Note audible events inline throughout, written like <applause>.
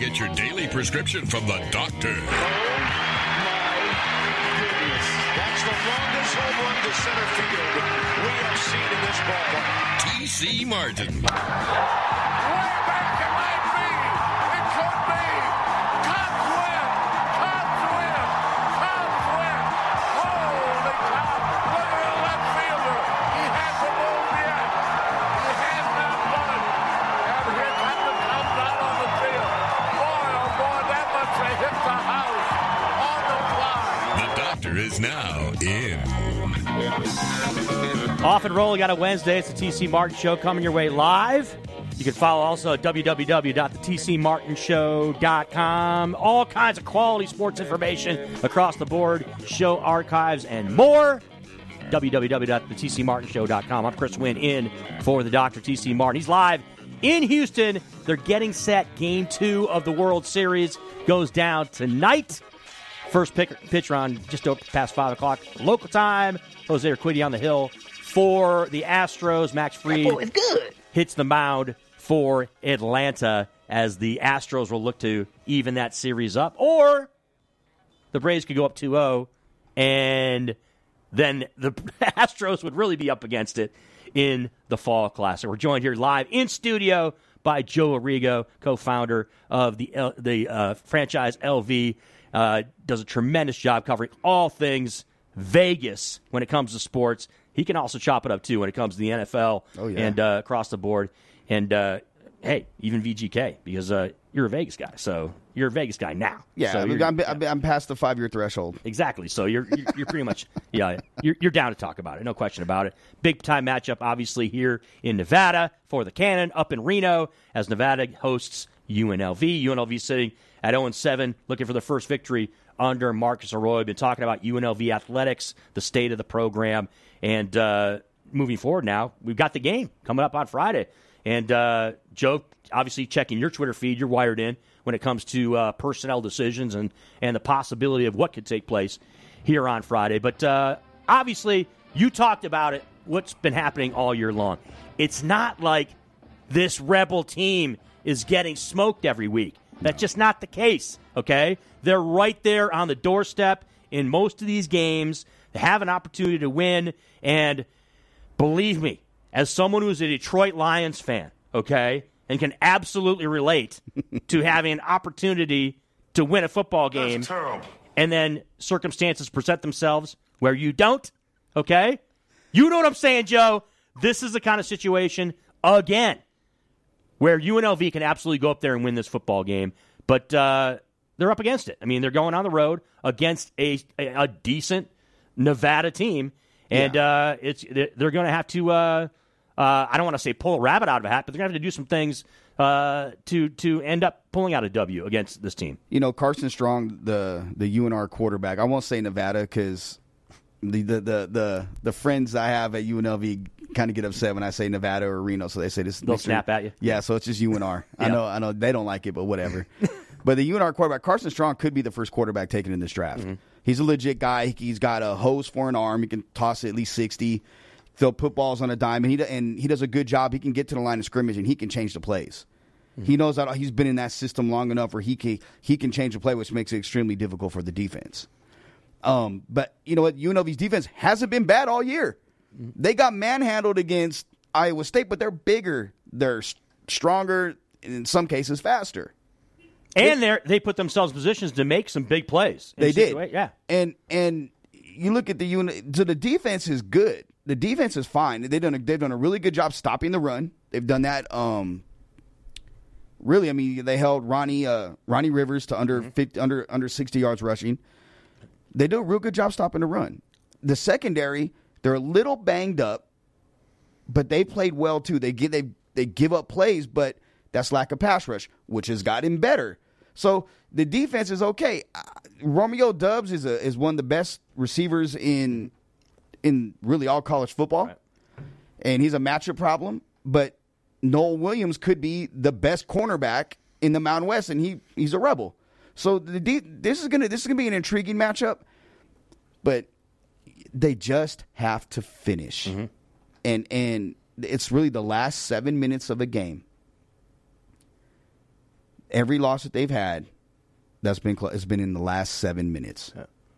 get your daily prescription from the doctor. Oh my goodness. That's the longest home run to center field we have seen in this ballpark. TC Martin. Off and roll. We got a Wednesday. It's the TC Martin Show coming your way live. You can follow also at www.thetcmartinshow.com. All kinds of quality sports information across the board, show archives, and more. www.thetcmartinshow.com. I'm Chris Winn in for the Dr. TC Martin. He's live in Houston. They're getting set. Game two of the World Series goes down tonight. First pitcher on just past 5 o'clock local time. Jose Urquidy on the hill for the Astros. Max Fried hits the mound for Atlanta as the Astros will look to even that series up. Or the Braves could go up 2 0, and then the <laughs> Astros would really be up against it in the Fall Classic. We're joined here live in studio by Joe Arrigo, co-founder of the L- the uh, franchise LV. Uh, does a tremendous job covering all things Vegas when it comes to sports. He can also chop it up too when it comes to the NFL Oh, yeah. and uh, across the board. And uh, hey, even VGK because uh, you're a Vegas guy, so you're a Vegas guy now. Yeah, so I'm, I'm, I'm, I'm past the five year threshold. Exactly. So you're you're, you're pretty much <laughs> yeah you're, you're down to talk about it. No question about it. Big time matchup, obviously here in Nevada for the Cannon up in Reno as Nevada hosts UNLV. UNLV sitting at 0 7, looking for the first victory under Marcus Arroyo. Been talking about UNLV athletics, the state of the program, and uh, moving forward now, we've got the game coming up on Friday. And uh, Joe, obviously checking your Twitter feed, you're wired in when it comes to uh, personnel decisions and, and the possibility of what could take place here on Friday. But uh, obviously, you talked about it, what's been happening all year long. It's not like this rebel team is getting smoked every week. That's just not the case, okay? They're right there on the doorstep in most of these games. They have an opportunity to win. And believe me, as someone who's a Detroit Lions fan, okay, and can absolutely relate <laughs> to having an opportunity to win a football game and then circumstances present themselves where you don't, okay? You know what I'm saying, Joe? This is the kind of situation, again, where UNLV can absolutely go up there and win this football game, but uh, they're up against it. I mean, they're going on the road against a, a, decent Nevada team, and uh, it's they're, they're going to have to. Uh, uh, I don't want to say pull a rabbit out of a hat, but they're going to have to do some things uh, to to end up pulling out a W against this team. You know, Carson Strong, the the UNR quarterback. I won't say Nevada because the, the the the the friends I have at UNLV kind of get upset when I say Nevada or Reno, so they say this. They'll snap at you. Yeah, so it's just UNR. I know, I know they don't like it, but whatever. <laughs> but the UNR quarterback, Carson Strong, could be the first quarterback taken in this draft. Mm-hmm. He's a legit guy. He's got a hose for an arm. He can toss it at least sixty. They'll put balls on a dime, and he and he does a good job. He can get to the line of scrimmage, and he can change the plays. Mm-hmm. He knows that he's been in that system long enough where he can he can change the play, which makes it extremely difficult for the defense. Um, but you know what? UNLV's defense hasn't been bad all year. They got manhandled against Iowa State, but they're bigger, they're stronger, and in some cases faster. And they they put themselves in positions to make some big plays. They did, yeah. And and you look at the unit. So the defense is good. The defense is fine. They've done a, they've done a really good job stopping the run. They've done that. Um, really, I mean, they held Ronnie uh, Ronnie Rivers to under 50, under under sixty yards rushing. They do a real good job stopping the run. The secondary, they're a little banged up, but they played well too. They give they they give up plays, but that's lack of pass rush, which has gotten better. So the defense is okay. Romeo Doubs is a is one of the best receivers in in really all college football, and he's a matchup problem. But Nohl Williams could be the best cornerback in the Mountain West, and he he's a rebel. So the this is gonna this is gonna be an intriguing matchup, but they just have to finish, and and it's really the last seven minutes of a game. Every loss that they've had, that's been clo- has been in the last seven minutes.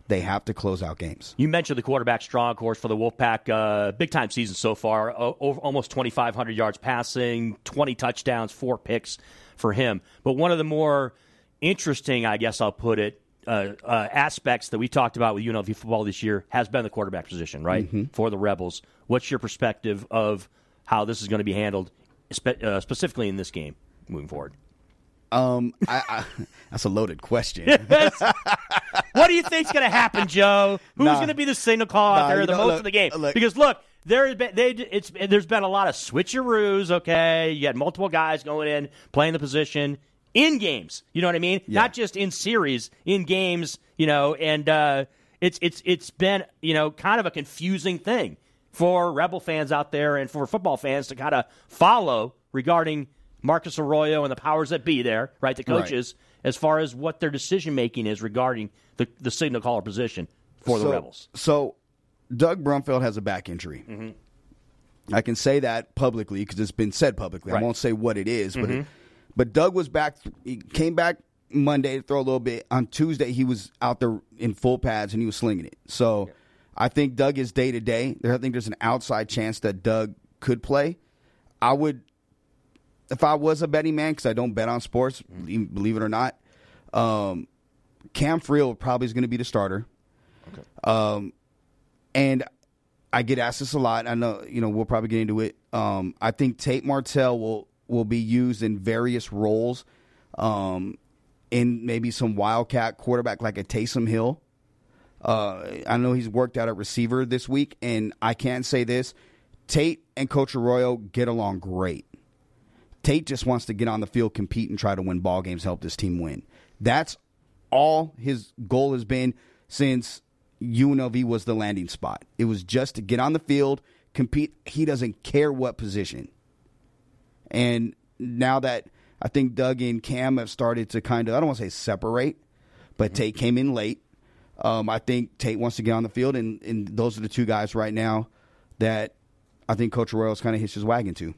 They have to close out games. You mentioned the quarterback strong course for the Wolfpack. Uh, big time season so far. O- over almost 2,500 yards passing, 20 touchdowns, four picks for him. But one of the more interesting, I guess I'll put it, uh, uh, aspects that we talked about with UNLV football this year has been the quarterback position, right? For the Rebels. What's your perspective of how this is going to be handled, spe- uh, specifically in this game moving forward? Um, I, I, <laughs> that's a loaded question. <laughs> What do you think's going to happen, Joe? Who's Nah. going to be the signal call out Nah, there the know, most look, of the game? look. because look, there has been they it's there's been a lot of switcheroos. Okay, you had multiple guys going in playing the position in games. You know what I mean? Not just in series, in games. You know, and uh, it's it's it's been you know kind of a confusing thing for Rebel fans out there and for football fans to kind of follow regarding Marcus Arroyo and the powers that be there, right? The Right. coaches as far as what their decision making is regarding the, the signal caller position for the Rebels. So, Doug Brumfield has a back injury. I can say that publicly because it's been said publicly. Right. I won't say what it is, but it, but Doug was back. He came back Monday to throw a little bit. On Tuesday, he was out there in full pads and he was slinging it. So, I think Doug is day to day. I think there's an outside chance that Doug could play. I would, if I was a betting man, because I don't bet on sports, believe, believe it or not. Um, Cam Friel probably is going to be the starter. Um, and I get asked this a lot. I know, you know, we'll probably get into it. Um, I think Tate Martell will will be used in various roles, um, in maybe some wildcat quarterback like a Taysom Hill. Uh, I know he's worked out at receiver this week, and I can say this: Tate and Coach Arroyo get along great. Tate just wants to get on the field, compete, and try to win ball games, help this team win. That's all his goal has been since UNLV was the landing spot. It was just to get on the field, compete. He doesn't care what position. And now that I think Doug and Cam have started to kind of, I don't want to say separate, but Tate came in late. Um, I think Tate wants to get on the field, and, and those are the two guys right now that I think Coach Arroyo's kind of hitched his wagon to.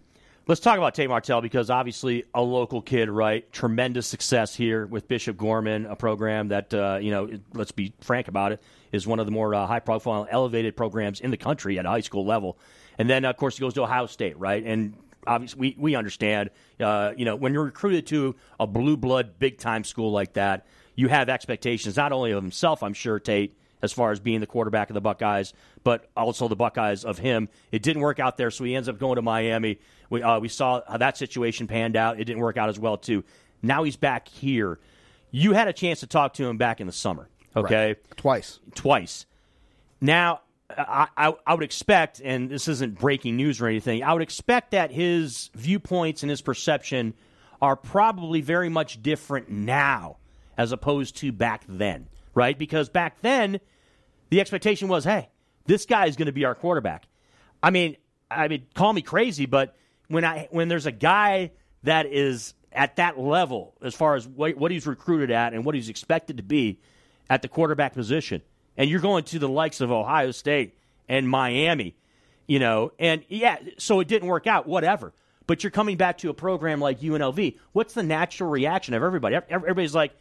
Let's talk about Tate Martell because obviously a local kid, right? Tremendous success here with Bishop Gorman, a program that, uh, you know, let's be frank about it, is one of the more uh, high profile, elevated programs in the country at a high school level. And then, of course, he goes to Ohio State, right? And obviously, we, we understand, uh, you know, when you're recruited to a blue blood, big time school like that, you have expectations not only of himself, I'm sure, Tate, as far as being the quarterback of the Buckeyes, but also the Buckeyes of him. It didn't work out there, so he ends up going to Miami. We uh, we saw how that situation panned out. It didn't work out as well too. Now he's back here. You had a chance to talk to him back in the summer, okay? Twice. Twice. Now, I, I, I would expect, and this isn't breaking news or anything, I would expect that his viewpoints and his perception are probably very much different now as opposed to back then, right? Because back then, the expectation was, hey, this guy is going to be our quarterback. I mean, I mean, call me crazy, but when I when there's a guy that is at that level as far as what, what he's recruited at and what he's expected to be at the quarterback position, and you're going to the likes of Ohio State and Miami, you know, and yeah, so it didn't work out, whatever. But you're coming back to a program like UNLV. What's the natural reaction of everybody? Everybody's like,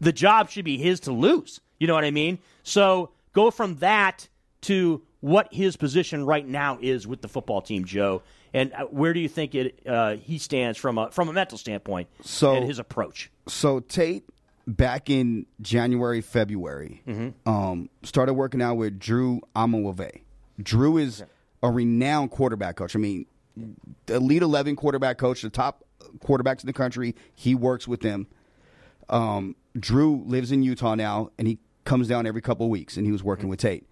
the job should be his to lose. You know what I mean? So go from that to what his position right now is with the football team, Joe, and uh, where do you think it uh, he stands from a from a mental standpoint So- and his approach? So Tate, back in January, February, um, started working out with Drew Amawave. Drew is a renowned quarterback coach. I mean, the elite eleven quarterback coach, the top quarterbacks in the country. He works with them. Um, Drew lives in Utah now, and he comes down every couple of weeks, and he was working with Tate.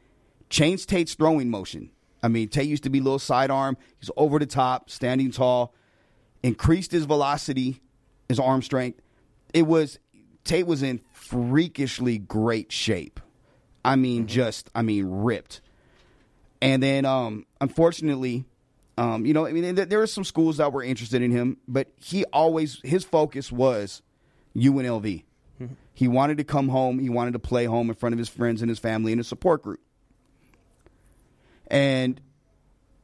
Changed Tate's throwing motion. I mean, Tate used to be a little sidearm. He's over the top, standing tall. Increased his velocity, his arm strength. It was Tate was in freakishly great shape. I mean, just I mean, ripped. And then, um, unfortunately, um, you know, I mean, there, were some schools that were interested in him, but he always his focus was UNLV. He wanted to come home. He wanted to play home in front of his friends and his family and his support group. And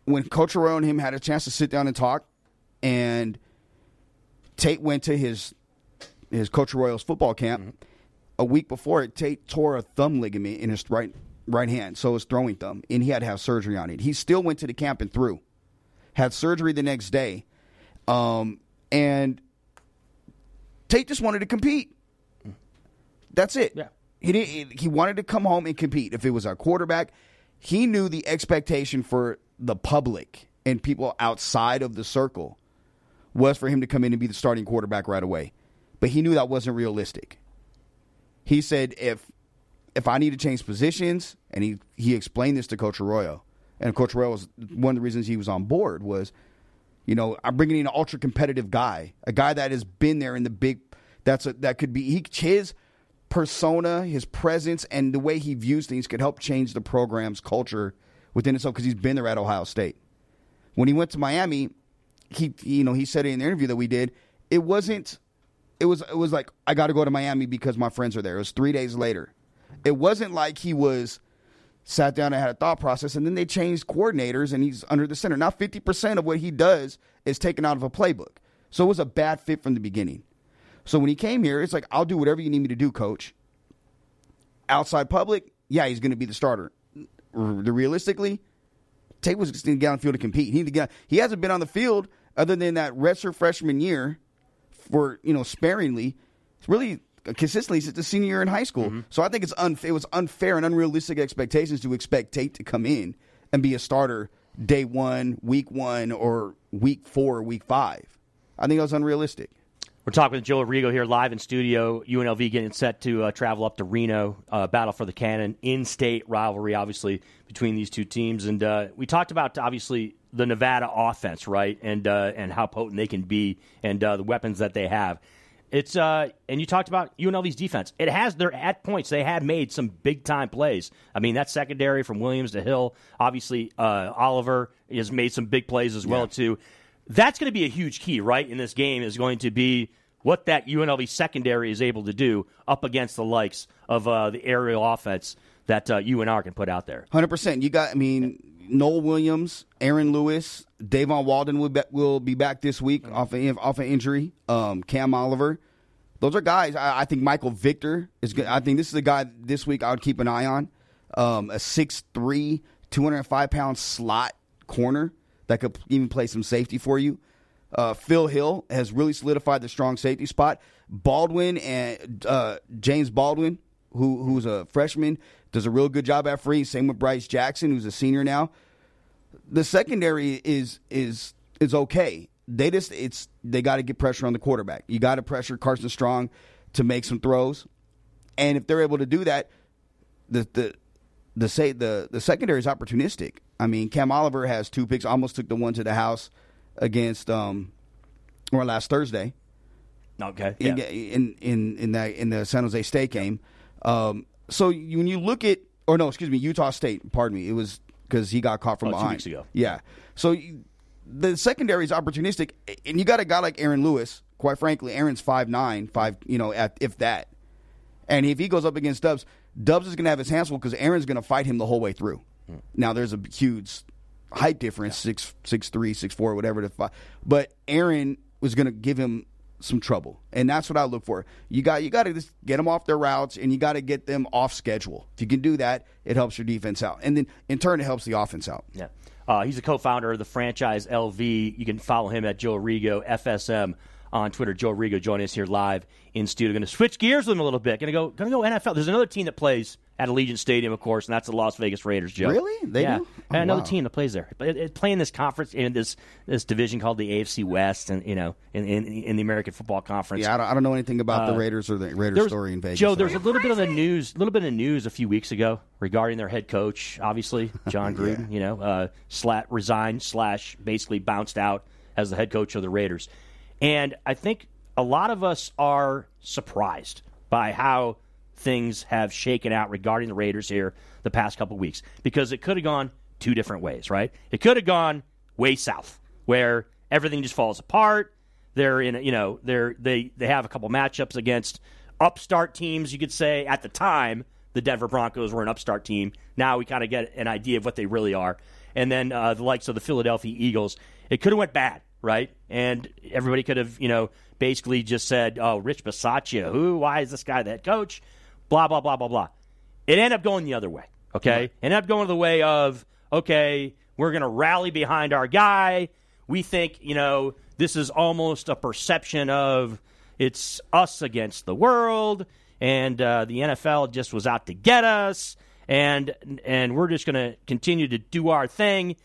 when Coach Arroyo and him had a chance to sit down and talk, and Tate went to his his Coach Arroyo's football camp a week before it. Tate tore a thumb ligament in his right right hand, so his throwing thumb, and he had to have surgery on it. He still went to the camp and threw. Had surgery the next day, um, and Tate just wanted to compete. That's it. Yeah. He didn't, he wanted to come home and compete. If it was our quarterback, he knew the expectation for the public and people outside of the circle was for him to come in and be the starting quarterback right away. But he knew that wasn't realistic. He said if if I need to change positions, and he he explained this to Coach Arroyo, and Coach Arroyo was one of the reasons he was on board was, you know, I'm bringing in an ultra competitive guy, a guy that has been there in the big. That's a, that could be he, his persona, his presence, and the way he views things could help change the program's culture within itself because he's been there at Ohio State. When he went to Miami, he you know he said in the interview that we did, it wasn't. It was it was like I got to go to Miami because my friends are there. It was three days later. It wasn't like he was sat down and had a thought process, and then they changed coordinators, and he's under the center. Now fifty percent of what he does is taken out of a playbook, so it was a bad fit from the beginning. So when he came here, it's like I'll do whatever you need me to do, coach. Outside public, yeah, he's going to be the starter. Realistically, Tate was going to get on the field to compete. He, he hasn't been on the field other than that redshirt freshman year for you know sparingly. Really consistently since the senior year in high school. So I think it's unfair. It was unfair and unrealistic expectations to expect Tate to come in and be a starter day one, week one, or week four, week five. I think that was unrealistic. We're talking with Joe Arrigo here live in studio. UNLV getting set to uh, travel up to Reno, uh, battle for the cannon, in-state rivalry, obviously between these two teams. And uh, we talked about obviously the Nevada offense, right, and uh, and how potent they can be, and uh, the weapons that they have. It's uh, and you talked about UNLV's defense. It has their at points they have made some big time plays. I mean that secondary from Williams to Hill, obviously Oliver has made some big plays as well too that's going to be a huge key, right, in this game is going to be what that UNLV secondary is able to do up against the likes of uh, the aerial offense that uh, UNR can put out there. Hundred percent. You got. I mean, Nohl Williams, Aaron Lewis, Davon Walden will be, will be back this week off of, off an injury. Um, Cam Oliver. Those are guys. I, I think Michael Victor is good. I think this is a guy this week I would keep an eye on. Um, a 6'3", 205 pound slot corner that could even play some safety for you. Uh, Phil Hill has really solidified the strong safety spot. Baldwin and uh, James Baldwin, who who's a freshman, does a real good job at free. Same with Bryce Jackson, who's a senior now. The secondary is is is okay. They just it's they got to get pressure on the quarterback. You got to pressure Carson Strong to make some throws, and if they're able to do that, the the the say the the secondary is opportunistic. I mean, Cam Oliver has two picks. Almost took the one to the house against um or last Thursday Okay. in, Yeah. in in in that in the San Jose State game. Um, so when you look at, or no, excuse me, Utah State. Pardon me, it was because he got caught from Oh, two behind weeks ago. Yeah. So you, the secondary is opportunistic, and you got a guy like Aaron Lewis. Quite frankly, Aaron's five nine, five, you know, at, if that. And if he goes up against Doubs, Doubs is going to have his hands full because Aaron's going to fight him the whole way through. Now there's a huge height difference, six six three, six four, whatever the five. But Aaron was going to give him some trouble, and that's what I look for. You got you got to just get them off their routes, and you got to get them off schedule. If you can do that, it helps your defense out, and then in turn, it helps the offense out. Yeah. Uh, he's a co-founder of the franchise LV. You can follow him at Joe Arrigo FSM on Twitter. Joe Arrigo joining us here live in studio. Going to switch gears with him a little bit. Going to go. Going to go NFL. There's another team that plays at Allegiant Stadium, of course, and that's the Las Vegas Raiders. Joe, Really? They yeah. do? Oh, another wow. team that plays there, but it, it, playing this conference in this this division called the AFC West, and you know, in in, in the American Football Conference. Yeah, I don't, I don't know anything about the Uh, Raiders or the Raiders story in Vegas. Joe, there's a little bit of the news, a little bit of news a few weeks ago regarding their head coach, obviously John <laughs> Gruden. You know, uh, slat resigned slash basically bounced out as the head coach of the Raiders, and I think a lot of us are surprised by how things have shaken out regarding the Raiders here the past couple weeks because it could have gone two different ways, right? It could have gone way south where everything just falls apart. They're in, you know, they're they they have a couple matchups against upstart teams. You could say at the time the Denver Broncos were an upstart team. Now we kind of get an idea of what they really are. And then uh, the likes of the Philadelphia Eagles, it could have went bad, right? And everybody could have, you know, basically just said, "Oh, Rich Bisaccia, who? Why is this guy that coach?" Blah blah blah blah blah. It ended up going the other way. Okay, it ended up going the way of okay, we're going to rally behind our guy. We think you know this is almost a perception of it's us against the world, and uh, the NFL just was out to get us, and and we're just going to continue to do our thing.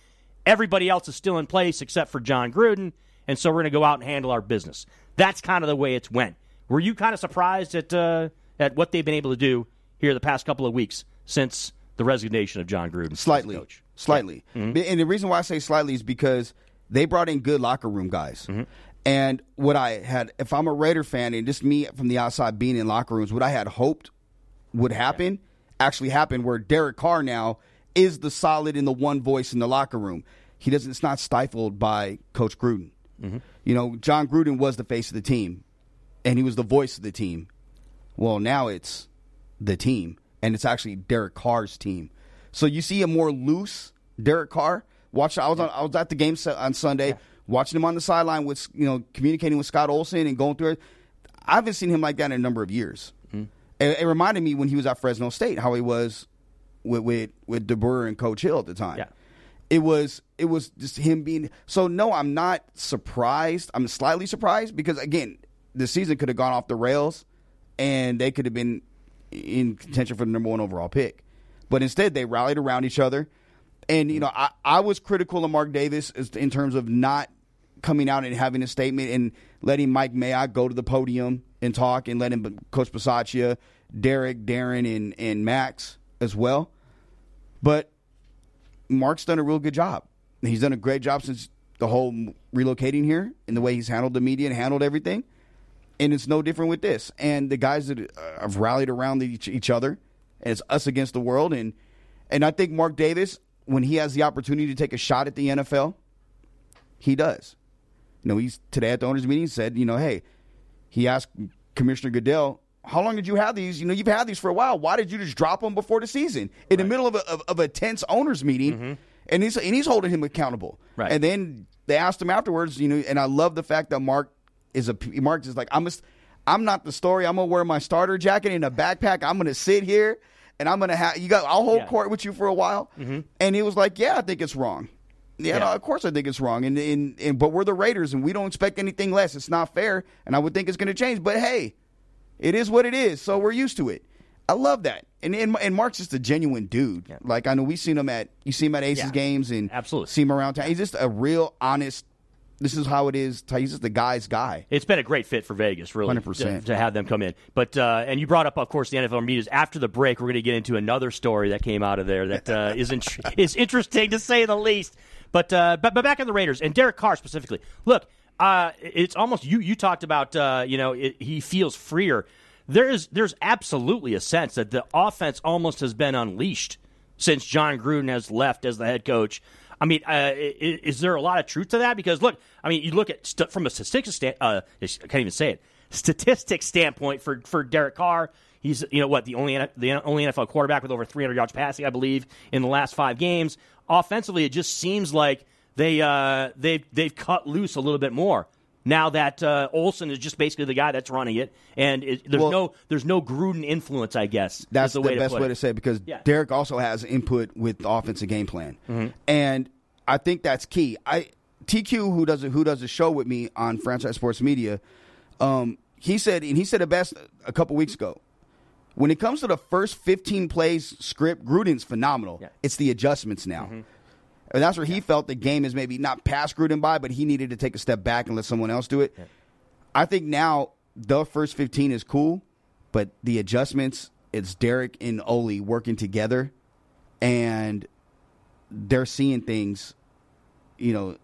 Everybody else is still in place except for John Gruden, and so we're going to go out and handle our business. That's kind of the way it's went. Were you kind of surprised at uh, at what they've been able to do here the past couple of weeks since the resignation of John Gruden? as slightly, coach? slightly. Mm-hmm. And the reason why I say slightly is because they brought in good locker room guys. Mm-hmm. And what I had, if I'm a Raider fan, and just me from the outside being in locker rooms, what I had hoped would happen actually happened. Where Derek Carr now is the solid in the one voice in the locker room. He doesn't. It's not stifled by Coach Gruden. Mm-hmm. You know, John Gruden was the face of the team, and he was the voice of the team. Well, now it's the team, and it's actually Derek Carr's team. So you see a more loose Derek Carr. Watch, I was on, I was at the game on Sunday, watching him on the sideline with you know communicating with Scott Olson and going through it. I haven't seen him like that in a number of years. Mm-hmm. It, it reminded me when he was at Fresno State how he was with with, with and Coach Hill at the time. Yeah. It was it was just him being so no, I'm not surprised. I'm slightly surprised because again, the season could have gone off the rails and they could have been in contention for the number one overall pick. But instead they rallied around each other. And you know, I, I was critical of Mark Davis in terms of not coming out and having a statement and letting Mike Mayock go to the podium and talk and letting Coach Bisaccia, Derek, Darren, and, and Max as well. But Mark's done a real good job. He's done a great job since the whole relocating here and the way he's handled the media and handled everything. And it's no different with this. And the guys that uh, have rallied around each, each other, and it's us against the world. And and I think Mark Davis, when he has the opportunity to take a shot at the NFL, he does. You know, he's today at the owners' meeting said, you know, hey, he asked Commissioner Goodell, how long did you have these? You know, you've had these for a while. Why did you just drop them before the season in the middle of a, of, of a tense owners meeting? And he's and he's holding him accountable. Right. And then they asked him afterwards, you know, and I love the fact that Mark is a Mark is like I'm a, I'm not the story. I'm gonna wear my starter jacket in a backpack. I'm gonna sit here and I'm gonna have you got. I'll hold Yeah. court with you for a while. Mm-hmm. And he was like, yeah, I think it's wrong. Yeah, Yeah. no, of course I think it's wrong. And, and and but we're the Raiders and we don't expect anything less. It's not fair, and I would think it's to change. But hey, it is what it is. So we're used to it. I love that. And and, and Mark's just a genuine dude. Like I know we've seen him at you see him at Aces Yeah. games and Absolutely. see him around town. He's just a real honest. This is how it is. He's is the guy's guy. It's been a great fit for Vegas, really, 100%. To, to have them come in. But uh, and you brought up, of course, the NFL medias. After the break, we're going to get into another story that came out of there that uh, <laughs> is int- is interesting to say the least. But uh, but but back on the Raiders and Derek Carr specifically. Look, uh, it's almost you. You talked about uh, you know it, he feels freer. There is there's absolutely a sense that the offense almost has been unleashed since John Gruden has left as the head coach. I mean, uh, i- i- is there a lot of truth to that? Because look, I mean, you look at st- from a statistics stand, uh, I can't even say it, statistics standpoint for for Derek Carr. He's you know what the only the only NFL quarterback with over 300 yards passing, I believe, in the last five games. Offensively, it just seems like they uh, they they've cut loose a little bit more now that uh, Olson is just basically the guy that's running it, and it, there's Well- no there's no Gruden influence, I guess. That's the, the, way best way it. to say it because Yeah. Derek also has input with the offensive game plan, Mm-hmm. and I think that's key. I TQ who does a, who does a show with me on Franchise Sports Media, um, he said and he said the best a couple weeks ago. When it comes to the first 15 plays script, Gruden's phenomenal. Yeah. It's the adjustments now. And that's where he felt the game is maybe not past Gruden by, but he needed to take a step back and let someone else do it. I think now the first 15 is cool, but the adjustments, it's Derek and Oli working together, and they're seeing things, you know,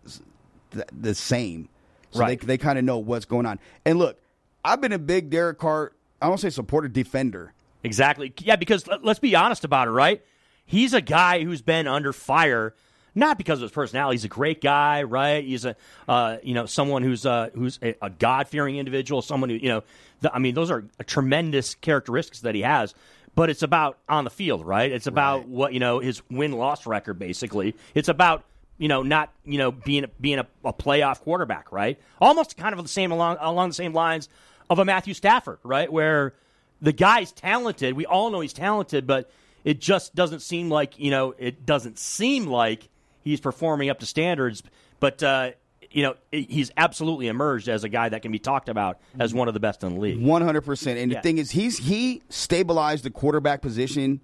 th- the same. So Right. they, they kind of know what's going on. And look, I've been a big Derek Carr, I don't say supporter, defender. Exactly. Yeah, because let- let's be honest about it, right? He's a guy who's been under fire, not because of his personality. He's a great guy, right? He's a uh, you know someone who's uh, who's a, a God fearing individual, someone who you know. The, I mean, those are tremendous characteristics that he has. But it's about on the field, right? It's about what you know his win loss record. Basically, it's about you know not you know being being a, a playoff quarterback, right? Almost kind of the same along along the same lines of a Matthew Stafford, right? Where the guy's talented. We all know he's talented, but it just doesn't seem like you know it doesn't seem like he's performing up to standards. But uh, you know he's absolutely emerged as a guy that can be talked about as one of the best in the league. One hundred percent. And Yeah. the thing is, he's he stabilized the quarterback position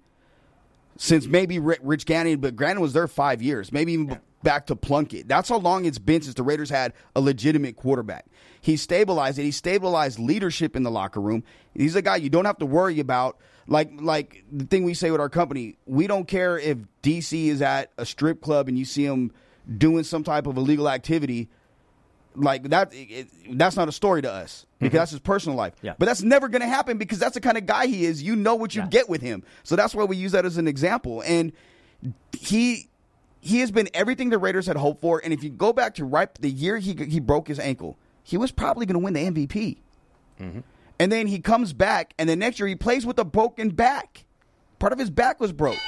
since maybe Rich Gannon, but Gannon was there five years, maybe even b- back to Plunkett. That's how long it's been since the Raiders had a legitimate quarterback. He stabilized it. He stabilized leadership in the locker room. He's a guy you don't have to worry about. Like like the thing we say with our company, we don't care if DC is at a strip club and you see him doing some type of illegal activity like that it, that's not a story to us because that's his personal life Mm-hmm. Yeah. but that's never going to happen because that's the kind of guy he is you know what you Yeah. get with him so that's why we use that as an example and he he has been everything the raiders had hoped for and if you go back to right the year he he broke his ankle he was probably going to win the mvp Mm-hmm. And then he comes back and the next year he plays with a broken back part of his back was broke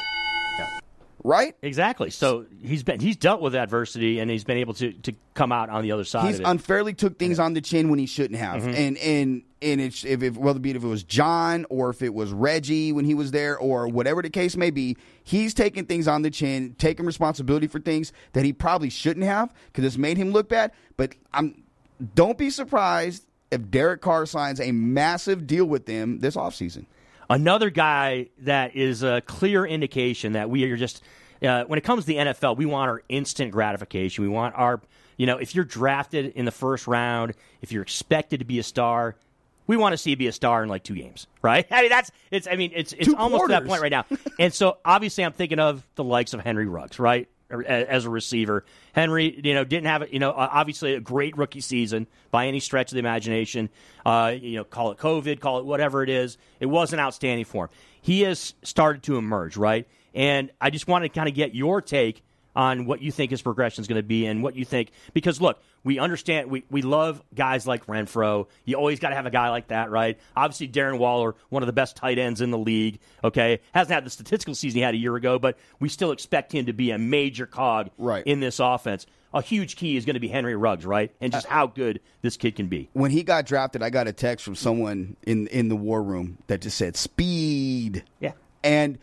right Exactly. So he's been he's dealt with adversity and he's been able to to come out on the other side. he's of it. unfairly took things on the chin when he shouldn't have, Mm-hmm. and and and it's if, if whether it be if it was John or if it was Reggie when he was there or whatever the case may be, he's taking things on the chin, taking responsibility for things that he probably shouldn't have because it's made him look bad. But I'm don't be surprised if Derek Carr signs a massive deal with them this offseason. Another guy that is a clear indication that we are just uh, when it comes to the NFL, we want our instant gratification. We want our you know if you're drafted in the first round, if you're expected to be a star. We want to see you be a star in like two games, right? <laughs> I mean, that's it's. I mean, it's it's Two almost to that point right now. and so, obviously, I'm thinking of the likes of Henry Ruggs, right, as a receiver. Henry, you know, didn't have you know, obviously a great rookie season by any stretch of the imagination. Uh, you know, call it COVID, call it whatever it is. It wasn't outstanding for him. He has started to emerge, right? And I just want to kind of get your take on what you think his progression is going to be and what you think because look we understand we, we love guys like Renfrow you always got to have a guy like that right? Obviously darren waller one of the best tight ends in the league okay? Hasn't had the statistical season he had a year ago but we still expect him to be a major cog Right. in this offense. A huge key is going to be henry ruggs right? And just how good this kid can be. When he got drafted, I got a text from someone in in the war room that just said speed. yeah. And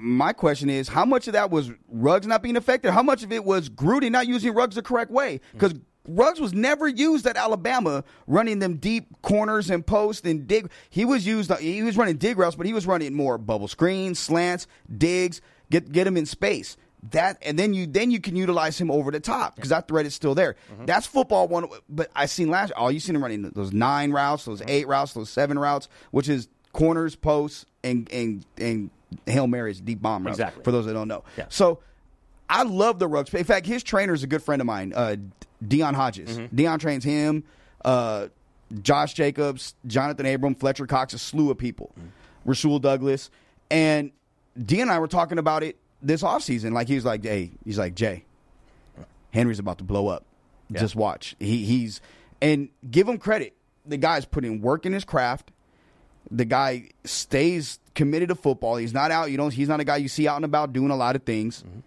my question is, how much of that was Ruggs not being effective? How much of it was Gruden not using Ruggs the correct way? Mm. Because Ruggs was never used at Alabama, running them deep corners and post and dig. He was used. He was running dig routes, but he was running more bubble screens, slants, digs, get get him in space. That and then you then you can utilize him over the top because that threat is still there. Mm-hmm. That's football one. But I seen last. Oh, you seen him running those nine routes, those mm-hmm. eight routes, those seven routes, which is corners, posts, and and and hail marys, deep bomb routes. Exactly. For those that don't know. Yeah. So I love the Ruggs. In fact, his trainer is a good friend of mine, uh, Dion Hodges. Mm-hmm. Dion trains him, uh, Josh Jacobs, Jonathan Abram, Fletcher Cox, a slew of people, Mm-hmm. Rasul Douglas, and Dion and I were talking about it this offseason. Like he was like, "Hey, he's like Jay, Henry's about to blow up. Yeah. Just watch. He, he's and give him credit. The guy's putting work in his craft. The guy stays committed to football. He's not out. You know, he's not a guy you see out and about doing a lot of things. Mm-hmm.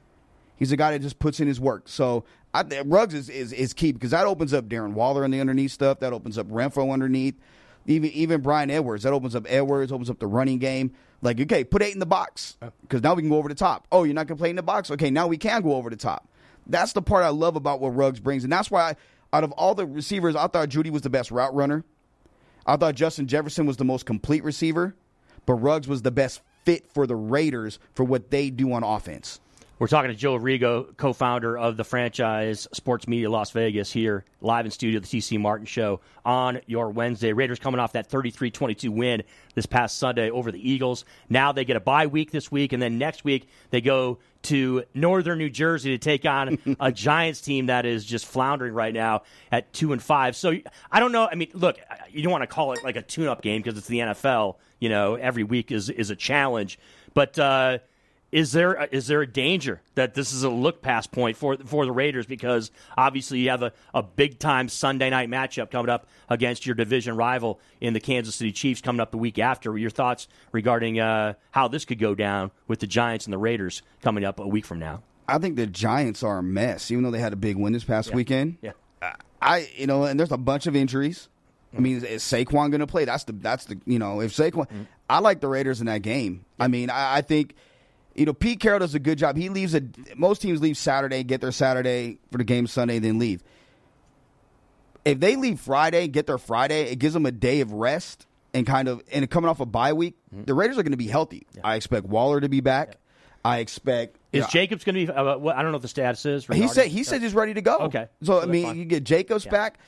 He's a guy that just puts in his work. So I, Ruggs is, is is key because that opens up Darren Waller and the underneath stuff. That opens up Renfrow underneath. Even even Bryan Edwards. That opens up Edwards. Opens up the running game. Like okay, put eight in the box because now we can go over the top. Oh, you're not gonna play in the box. Okay, now we can go over the top. That's the part I love about what Ruggs brings, and that's why I, out of all the receivers, I thought Jeudy was the best route runner. I thought Justin Jefferson was the most complete receiver. but Ruggs was the best fit for the Raiders for what they do on offense. We're talking to Joe Arrigo, co-founder of the franchise Sports Media Las Vegas, here live in studio, the TC Martin Show on your Wednesday. Raiders coming off that 33-22 win this past Sunday over the Eagles. Now they get a bye week this week, and then next week they go to Northern New Jersey to take on a <laughs> Giants team that is just floundering right now at two and five. So I don't know. I mean, look, you don't want to call it like a tune-up game because it's the NFL. You know, every week is is a challenge, but. uh is there is there a danger that this is a look past point for for the Raiders because obviously you have a, a big time Sunday night matchup coming up against your division rival in the Kansas City Chiefs coming up the week after. Your thoughts regarding uh, how this could go down with the Giants and the Raiders coming up a week from now? I think the Giants are a mess, even though they had a big win this past Yeah. weekend. Yeah. I you know, and there's a bunch of injuries. I mean, is, is Saquon going to play? That's the that's the you know if Saquon. I like the Raiders in that game. I mean, I, I think you know Pete Carroll does a good job. He leaves a most teams leave Saturday, get their Saturday for the game Sunday, then leave. If they leave Friday, get their Friday, it gives them a day of rest and kind of and coming off a bye week, the Raiders are going to be healthy. I expect Waller to be back. I expect Is know, Jacobs going to be? Uh, what, I don't know what the status is. he said he said he's ready to go. Okay. So, So I mean, fine. you get Jacobs Yeah. back.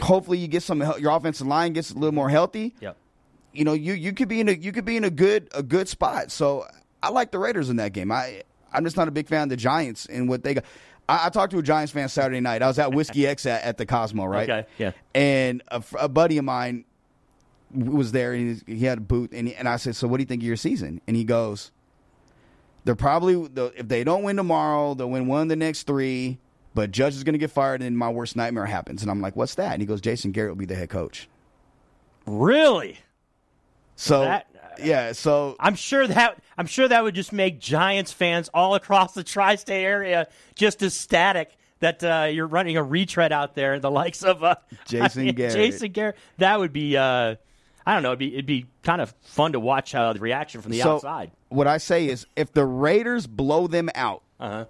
Hopefully, you get some. Your offensive line gets a little more healthy. Yep. You know, you you could be in a you could be in a good a good spot. So I like the Raiders in that game. I I'm just not a big fan of the Giants and what they got. I, I talked to a Giants fan Saturday night. I was at Whiskey X at, at the Cosmo, right? Okay, yeah. And a, a buddy of mine was there, and he, he had a booth, and, he, and I said, "So what do you think of your season?" And he goes, they're probably if they don't win tomorrow, they'll win one of the next three. But Judge is going to get fired, and my worst nightmare happens. And I'm like, "What's that?" And he goes, "Jason Garrett will be the head coach." Really? So That- yeah, so I'm sure that I'm sure that would just make Giants fans all across the tri-state area just ecstatic that uh, you're running a retread out there, the likes of uh, Jason <laughs> I mean, Garrett. Jason Garrett. That would be, uh, I don't know, it'd be it'd be kind of fun to watch uh, the reaction from the so outside. what I say is, if the Raiders blow them out, Uh-huh.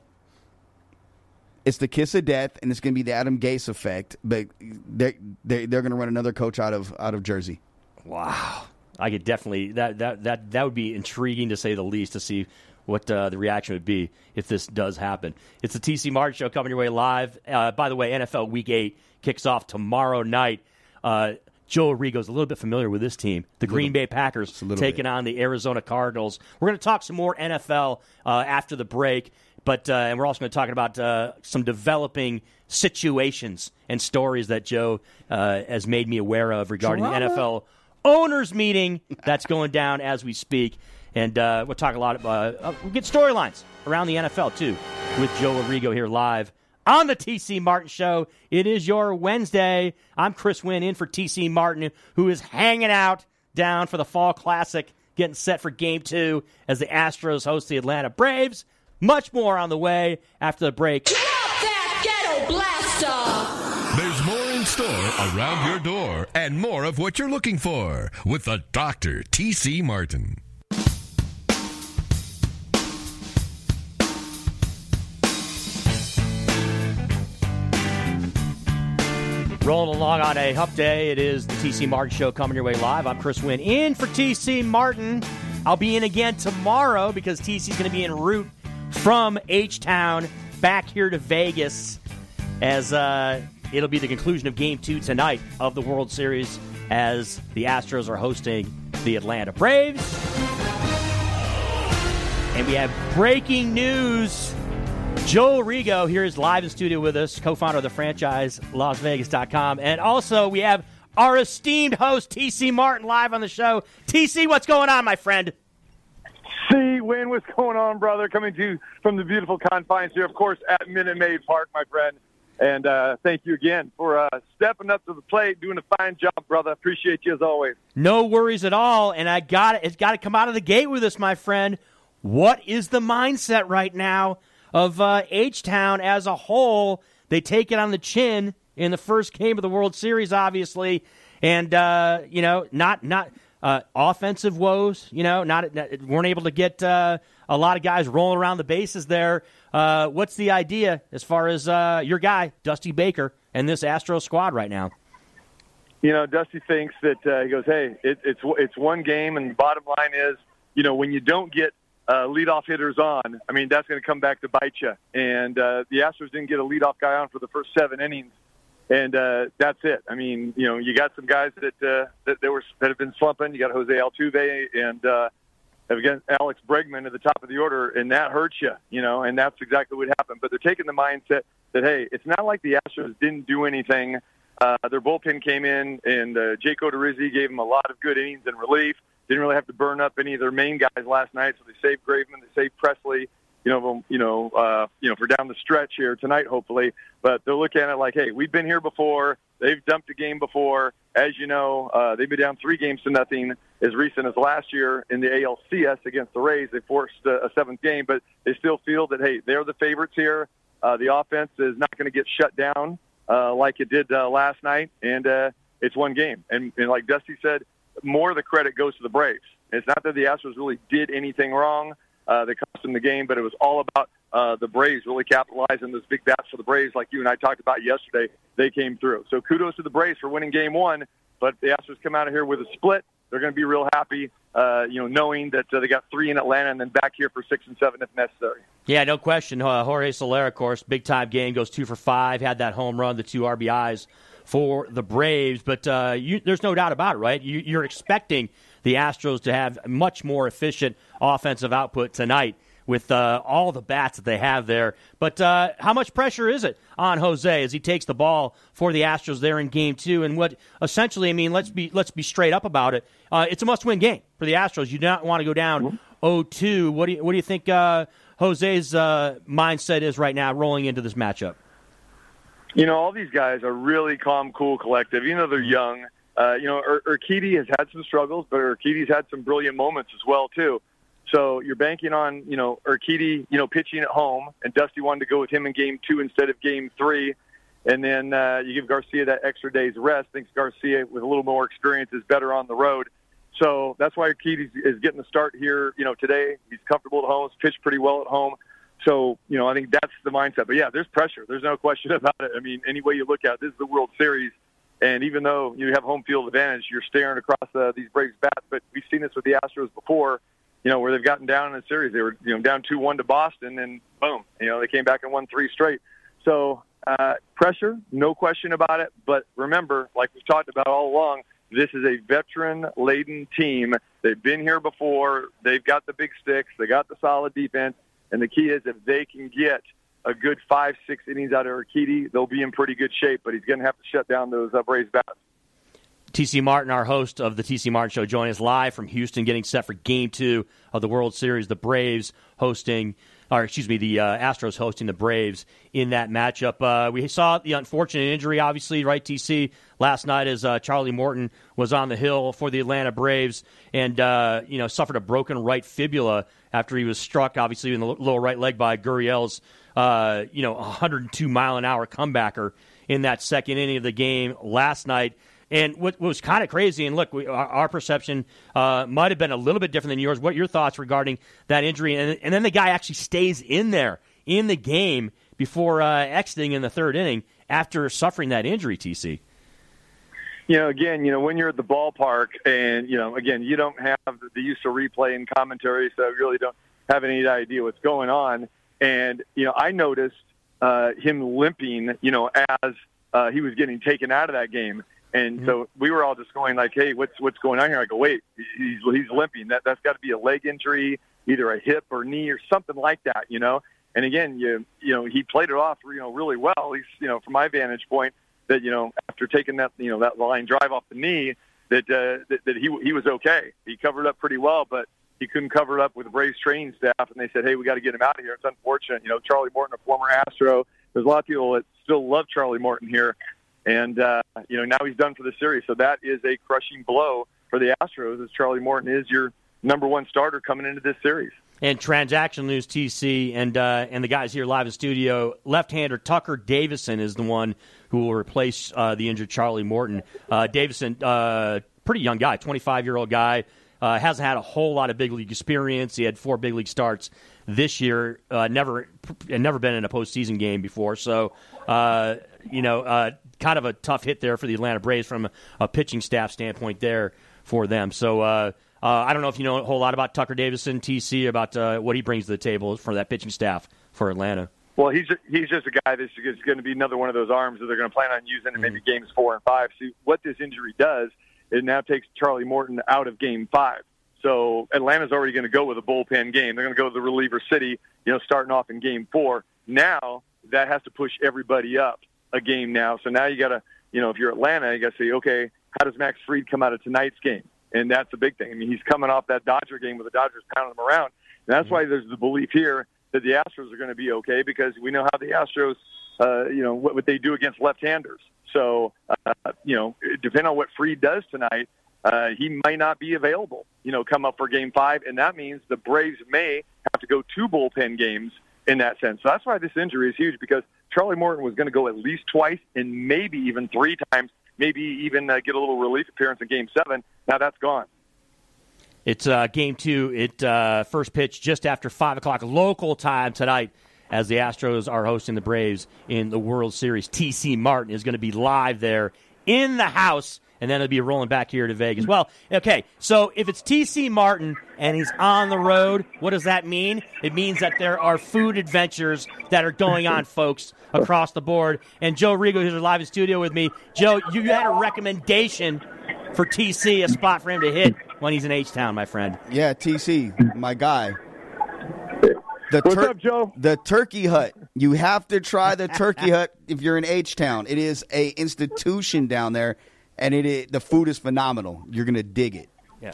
it's the kiss of death, and it's going to be the Adam Gase effect. But they they they're going to run another coach out of out of Jersey. Wow, I could definitely that that that that would be intriguing to say the least to see what uh, the reaction would be if this does happen. It's the TC Martin Show coming your way live. Uh, by the way, NFL Week Eight kicks off tomorrow night. Uh, Joe Arrigo's a little bit familiar with this team, the Green Bay Packers, taking bit. on the Arizona Cardinals. We're going to talk some more NFL uh, after the break, but uh, and we're also going to talk about uh, some developing situations and stories that Joe uh, has made me aware of regarding the NFL owners meeting that's going down as we speak. And uh, we'll talk a lot. About, uh, we'll get storylines around the NFL too with Joe Arrigo here live on the TC Martin Show. It is your Wednesday. I'm Chris Winn in for TC Martin, who is hanging out down for the Fall Classic, getting set for Game Two as the Astros host the Atlanta Braves. Much more on the way after the break. Drop that ghetto blaster! There's more in store around your door and more of what you're looking for with the Dr. T.C. Martin. Rolling along on a Hump Day, it is the TC Martin Show coming your way live. I'm Chris Winn in for TC Martin. I'll be in again tomorrow because TC's going to be en route from H Town back here to Vegas as uh, it'll be the conclusion of Game Two tonight of the World Series as the Astros are hosting the Atlanta Braves. And we have breaking news. Joe Arrigo here is live in studio with us, co-founder of the franchise, LasVegas.com. And also we have our esteemed host, TC Martin, live on the show. TC, what's going on, my friend? See, Wayne, what's going on, brother? Coming to you from the beautiful confines here, of course, at Minute Maid Park, my friend. And uh, thank you again for uh, stepping up to the plate, doing a fine job, brother. Appreciate you as always. No worries at all. And I got it. It's got to come out of the gate with us, my friend. What is the mindset right now of uh, H Town as a whole? They take it on the chin in the first game of the World Series, obviously, and uh, you know, not not uh, offensive woes. You know, not, not weren't able to get uh, a lot of guys rolling around the bases there. Uh, what's the idea as far as uh, your guy Dusty Baker and this Astro squad right now? you know, Dusty thinks that uh, he goes, "Hey, it, it's it's one game, and the bottom line is, you know, when you don't get uh, leadoff hitters on, I mean, that's going to come back to bite you." And uh, the Astros didn't get a leadoff guy on for the first seven innings, and uh, that's it. I mean, you know, you got some guys that uh, that, were that have been slumping. You got Jose Altuve and uh, again Alex Bregman at the top of the order, and that hurts you, you know, and that's exactly what happened. But they're taking the mindset that hey, it's not like the Astros didn't do anything uh, their bullpen came in, and uh, Jake Odorizzi gave them a lot of good innings in relief. Didn't really have to burn up any of their main guys last night, so they saved Graveman, they saved Pressly. You know, you know, uh, you know, for down the stretch here tonight, hopefully. But they're looking at it like, hey, we've been here before. They've dumped a game before. As you know, uh, they've been down three games to nothing as recent as last year in the ALCS against the Rays. They forced a, a seventh game, but they still feel that hey, they're the favorites here. Uh, the offense is not going to get shut down uh, like it did uh, last night, and uh, it's one game. And, and like Dusty said, more of the credit goes to the Braves. It's not that the Astros really did anything wrong uh, that cost them the game, but it was all about uh, the Braves really capitalizing those big bats for the Braves, like you and I talked about yesterday. They came through. So kudos to the Braves for winning Game One. But the Astros come out of here with a split. They're going to be real happy, uh, you know, knowing that uh, they got three in Atlanta and then back here for six and seven if necessary. Yeah, no question. Uh, Jorge Soler, of course, big time game, goes two for five, had that home run, the two RBIs for the Braves. But uh, you, there's no doubt about it, right? You, you're expecting the Astros to have much more efficient offensive output tonight with uh, all the bats that they have there. But uh, how much pressure is it on Jose as he takes the ball for the Astros there in Game Two? And what essentially, I mean, let's be let's be straight up about it. Uh, it's a must-win game for the Astros. You do not want to go down 0-2. What do you what do you think uh, Jose's uh, mindset is right now rolling into this matchup? You know, all these guys are really calm, cool, collective. Even though they're young, uh, you know, Ur- Urquidy has had some struggles, but Urquidy's had some brilliant moments as well too. So you're banking on, you know, Urquidy, you know, pitching at home, and Dusty wanted to go with him in Game Two instead of Game Three, and then uh, you give Garcia that extra day's rest. Thinks Garcia, with a little more experience, is better on the road. So that's why Urquidy is getting the start here, you know, today. He's comfortable at home. He's pitched pretty well at home. So, you know, I think that's the mindset. But yeah, there's pressure. There's no <laughs> question about it. I mean, any way you look at it, this is the World Series. And even though you have home field advantage, you're staring across uh, these Braves bats. But we've seen this with the Astros before, you know, where they've gotten down in a series. They were, you know, down 2-1 to Boston, and boom, you know, they came back and won three straight. So uh, pressure, no question about it. But remember, like we've talked about all along, this is a veteran-laden team. They've been here before. They've got the big sticks. They got the solid defense. And the key is if they can get a good five, six innings out of Urquidy, they'll be in pretty good shape. But he's going to have to shut down those uh, Braves bats. TC Martin, our host of the TC Martin Show, joining us live from Houston, getting set for Game Two of the World Series. The Braves hosting, or excuse me, the uh, Astros hosting the Braves in that matchup. Uh, we saw the unfortunate injury, obviously, right? TC last night as uh, Charlie Morton was on the hill for the Atlanta Braves and uh, you know suffered a broken right fibula after he was struck, obviously in the lower right leg by Gurriel's, uh, you know, 102 mile an hour comebacker in that second inning of the game last night. And what, what was kind of crazy, and look, we, our, our perception uh, might have been a little bit different than yours. What are your thoughts regarding that injury? And, and then the guy actually stays in there in the game before uh, exiting in the third inning after suffering that injury, TC. You know, again, you know, when you're at the ballpark and, you know, again, you don't have the use of replay and commentary, so you really don't have any idea what's going on. And, you know, I noticed uh, him limping, you know, as uh, he was getting taken out of that game. And mm-hmm. so we were all just going like, "Hey, what's what's going on here?" I go, "Wait, he's he's limping. That that's got to be a leg injury, either a hip or knee or something like that, you know." And again, you you know, he played it off, you know, really well. He's you know, from my vantage point, that you know, after taking that you know that line drive off the knee, that uh, that, that he he was okay. He covered up pretty well, but he couldn't cover it up with the Braves training staff, and they said, "Hey, we got to get him out of here." It's unfortunate, you know. Charlie Morton, a former Astro, there's a lot of people that still love Charlie Morton here, and uh, you know now he's done for the series. So that is a crushing blow for the Astros, as Charlie Morton is your number one starter coming into this series. And transaction news, TC, and uh, and the guys here live in studio. Left-hander Tucker Davidson is the one who will replace uh, the injured Charlie Morton. Uh, Davidson, uh, pretty young guy, 25 year old guy. Uh, hasn't had a whole lot of big league experience. He had four big league starts this year. Uh, never, never been in a postseason game before. So, you know, kind of a tough hit there for the Atlanta Braves from a, pitching staff standpoint there for them. So uh, uh, I don't know if you know a whole lot about Tucker Davidson, TC, about uh, what he brings to the table for that pitching staff for Atlanta. Well, he's he's just a guy that's going to be another one of those arms that they're going to plan on using in maybe games four and five. See what this injury does. It now takes Charlie Morton out of game five. So Atlanta's already going to go with a bullpen game. They're going to go to the reliever city, you know, starting off in game four. Now that has to push everybody up a game now. So now you got to, you know, if you're Atlanta, you got to say, okay, how does Max Fried come out of tonight's game? And that's a big thing. I mean, he's coming off that Dodger game with the Dodgers pounding him around. And that's why there's the belief here that the Astros are going to be okay because we know how the Astros, uh, you know, what, what they do against left-handers. So, uh, you know, depending on what Fried does tonight, uh, he might not be available, you know, come up for game five. And that means the Braves may have to go two bullpen games in that sense. So that's why this injury is huge because Charlie Morton was going to go at least twice and maybe even three times, maybe even uh, get a little relief appearance in game seven. Now that's gone. It's uh, game two. It uh, first pitch just after five o'clock local time tonight, as the Astros are hosting the Braves in the World Series. TC Martin is going to be live there in the house, and then it'll be rolling back here to Vegas. Well, okay. So if it's TC Martin and he's on the road, what does that mean? It means that there are food adventures that are going on, folks, across the board. And Joe Arrigo, who's live in studio with me. Joe, you had a recommendation for TC, a spot for him to hit when he's in H Town, my friend. Yeah, TC, my guy. The What's up, Joe? The Turkey Hut. You have to try the Turkey <laughs> Hut if you're in H Town. It is a institution down there, and it the food is phenomenal. You're gonna dig it. Yeah.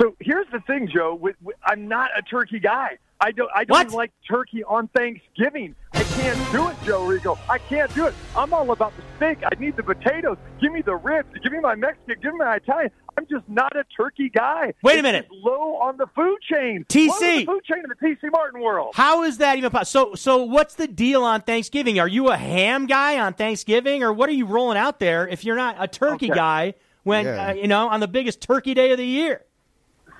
So here's the thing, Joe. With, with, I'm not a turkey guy. I don't. I don't even like turkey on Thanksgiving. I can't do it, Joe Arrigo. I can't do it. I'm all about the steak. I need the potatoes. Give me the ribs. Give me my Mexican. Give me my Italian. I'm just not a turkey guy. Wait a It's minute. low on the food chain. TC. Low on the food chain in the TC Martin world. How is that even possible? So, so what's the deal on Thanksgiving? Are you a ham guy on Thanksgiving, or what are you rolling out there if you're not a turkey Okay. guy when Yeah. uh, you know on the biggest turkey day of the year?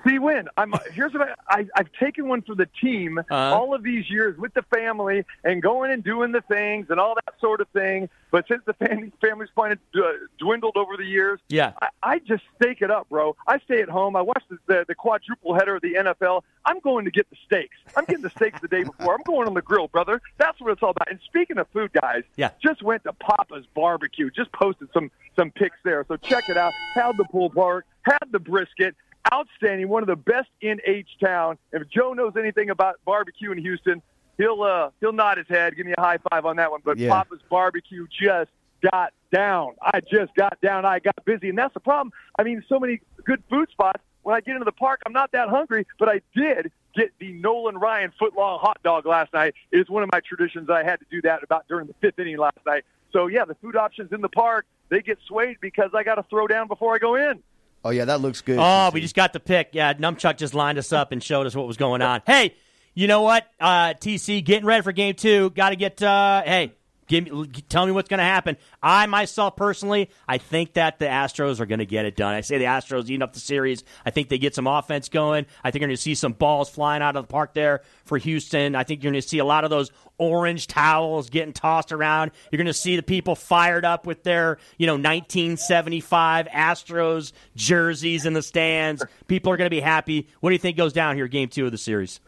See, when I'm here's what I, I I've taken one for the team Uh-huh. all of these years with the family and going and doing the things and all that sort of thing. But since the family family's of uh, dwindled over the years, Yeah. I, I just stake it up, bro. I stay at home. I watch the, the the quadruple header of the NFL. I'm going to get the steaks. I'm getting the steaks the day before. I'm going on the grill, brother. That's what it's all about. And speaking of food, guys, Yeah. just went to Papa's Barbecue. Just posted some some pics there. So check it out. Had the pool pork, had the brisket. Outstanding, one of the best in H Town. If Joe knows anything about barbecue in Houston, he'll uh, he'll nod his head, give me a high five on that one. But Yeah. Papa's Barbecue just got down. I just got down. I got busy, and that's the problem. I mean, so many good food spots. When I get into the park, I'm not that hungry, but I did get the Nolan Ryan footlong hot dog last night. It's one of my traditions. I had to do that about during the fifth inning last night. So yeah, the food options in the park they get swayed because I got to throw down before I go in. Oh yeah, that looks good. Oh, we just got the pick. Yeah, Numchuck just lined us up and showed us what was going on. Hey, you know what? Uh, TC, getting ready for game two. Got to get. Uh, hey, give me. Tell me what's going to happen. I myself personally, I think that the Astros are going to get it done. I say the Astros eating up the series. I think they get some offense going. I think you're going to see some balls flying out of the park there for Houston. I think you're going to see a lot of those orange towels getting tossed around. You're going to see the people fired up with their, you know, 1975 Astros jerseys in the stands. People are going to be happy. What do you think goes down here, game two of the series?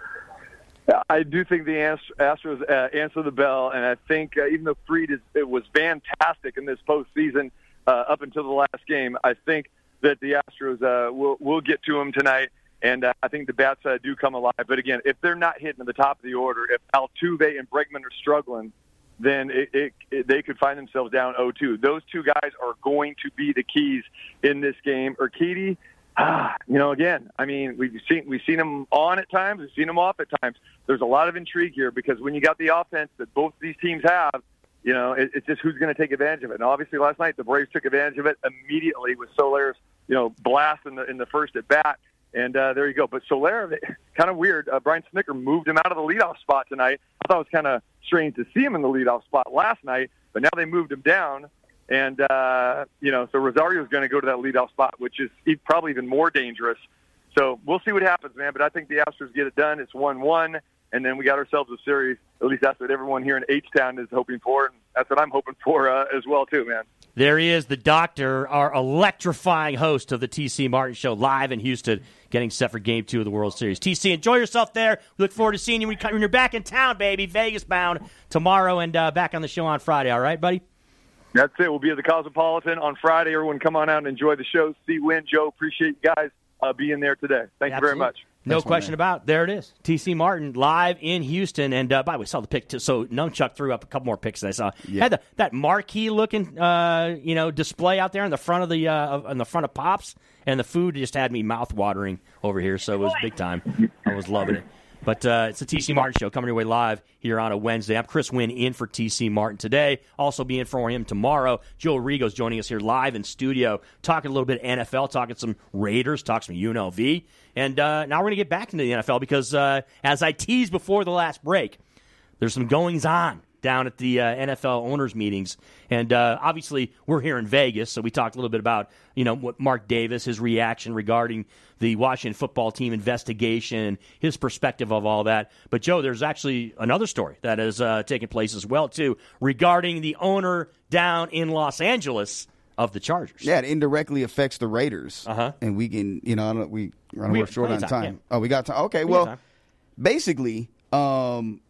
I do think the Astros uh, answer the bell, and I think uh, even though Fried is, it was fantastic in this postseason uh, up until the last game, I think that the Astros uh, will will get to him tonight, and uh, I think the bats uh, do come alive. But again, if they're not hitting at the top of the order, if Altuve and Bregman are struggling, then it, it, it, they could find themselves down 0-2. Those two guys are going to be the keys in this game. Urquidy, ah, you know, again, I mean, we've seen we've seen him on at times, we've seen him off at times. There's a lot of intrigue here because when you got the offense that both these teams have, you know, it, it's just who's going to take advantage of it. And obviously, last night the Braves took advantage of it immediately with Soler's, you know, blast in the in the first at bat. And uh, there you go. But Soler, <laughs> kind of weird. Uh, Brian Snitker moved him out of the leadoff spot tonight. I thought it was kind of strange to see him in the leadoff spot last night, but now they moved him down. And, uh, you know, so Rosario's going to go to that leadoff spot, which is probably even more dangerous. So we'll see what happens, man. But I think the Astros get it done. It's 1 1, and then we got ourselves a series. At least that's what everyone here in H Town is hoping for. And that's what I'm hoping for uh, as well too, man. There he is, the doctor, our electrifying host of the TC Martin Show, live in Houston, getting set for Game Two of the World Series. TC, enjoy yourself there. We look forward to seeing you when you- when you're back in town, baby. Vegas bound tomorrow and uh, back on the show on Friday. All right, buddy. That's it. We'll be at the Cosmopolitan on Friday. Everyone, come on out and enjoy the show. See Win, Joe. Appreciate you guys uh, being there today. Thank you very much. No Thanks, question man. about it. There it is. TC Martin live in Houston. And uh, by the way, saw the pick too. So Nunchuck threw up a couple more picks that I saw. Had the, that marquee looking, uh, you know, display out there in the front of the uh, in the front of Pops, and the food just had me mouth watering over here. So it was big time. I was loving it. But uh, it's the TC Martin Show coming your way live here on a Wednesday. I'm Chris Winn in for TC Martin today. Also be in for him tomorrow. Joe Arrigo's joining us here live in studio, talking a little bit NFL, talking some Raiders, talking some UNLV. And uh, now we're going to get back into the NFL because, uh, as I teased before the last break, there's some goings on down at the uh, NFL owners meetings, and uh, obviously we're here in Vegas, so we talked a little bit about you know what Mark Davis, his reaction regarding the Washington football team investigation, his perspective of all that. But Joe, there's actually another story that has uh, taken place as well too regarding the owner down in Los Angeles of the Chargers. Yeah, it indirectly affects the Raiders. Uh-huh. And we can, you know, I don't, we run We we're short on time, time. yeah. Oh, we got time. Okay, We well, time. basically, um,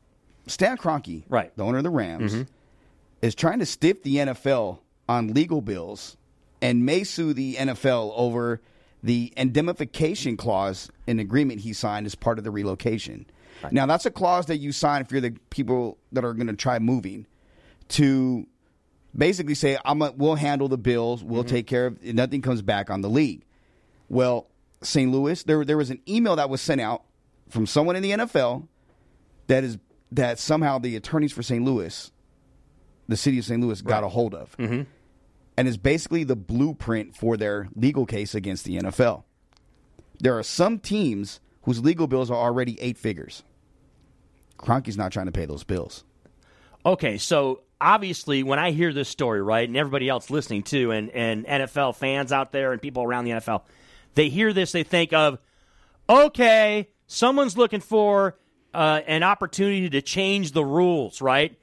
Stan Kroenke, Right. Mm-hmm. the owner of the Rams, is trying to stiff the NFL on legal bills and may sue the NFL over the indemnification clause in agreement he signed as part of the relocation. Now, that's a clause that you sign if you're the people that are going to try moving to basically say, I'm a, we'll handle the bills, we'll take care of it, nothing comes back on the league. Well, St. Louis, there there was an email that was sent out from someone in the NFL that is that somehow the attorneys for St. Louis, the city of St. Louis, got a hold of, mm-hmm. and is basically the blueprint for their legal case against the NFL. There are some teams whose legal bills are already eight figures. Kroenke's not trying to pay those bills. Okay, so obviously, when I hear this story, right, and everybody else listening too, and, and NFL fans out there and people around the NFL, they hear this, they think of, okay, someone's looking for uh, an opportunity to change the rules, right?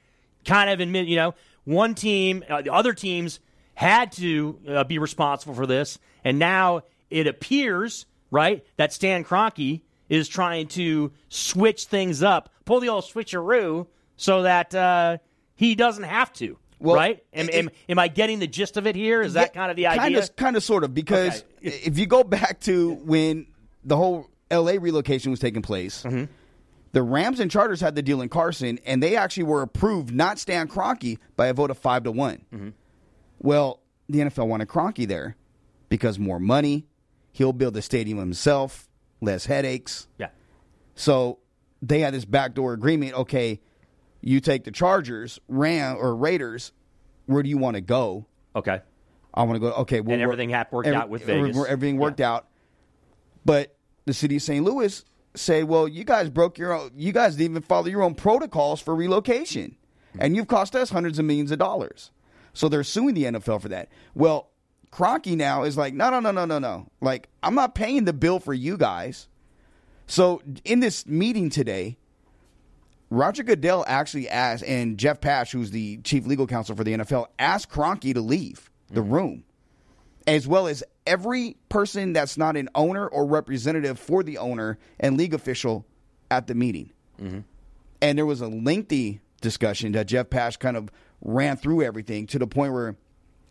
Kind of admit, you know, one team, uh, the other teams had to uh, be responsible for this, and now it appears, right, that Stan Kroenke is trying to switch things up, pull the old switcheroo, so that uh, he doesn't have to. Well, right? Am, it- am, am I getting the gist of it here? Is that kind of the idea? Kind of, kind of, sort of. Because Okay. if you go back to when the whole L.A. relocation was taking place, Mm-hmm. The Rams and Chargers had the deal in Carson, and they actually were approved, not Stan Kroenke, by a vote of five to one. Mm-hmm. Well, the NFL wanted Kroenke there because more money. He'll build the stadium himself, less headaches. yeah. So they had this backdoor agreement. Okay, you take the Chargers, Ram or Raiders. Where do you want to go? Okay. I want to go. Okay, well, And everything worked out with Vegas. Everything worked out, but the city of St. Louis said, "Well, you guys broke your own. You guys didn't even follow your own protocols for relocation, and you've cost us hundreds of millions of dollars." So they're suing the NFL for that. Well, Kroenke now is like, "No, no, no, no, no, no. Like, I'm not paying the bill for you guys." So in this meeting today, Roger Goodell actually asked, and Jeff Pash, who's the chief legal counsel for the NFL, asked Kroenke to leave the mm. room, as well as every person that's not an owner or representative for the owner and league official at the meeting. Mm-hmm. And there was a lengthy discussion that Jeff Pash kind of ran through everything to the point where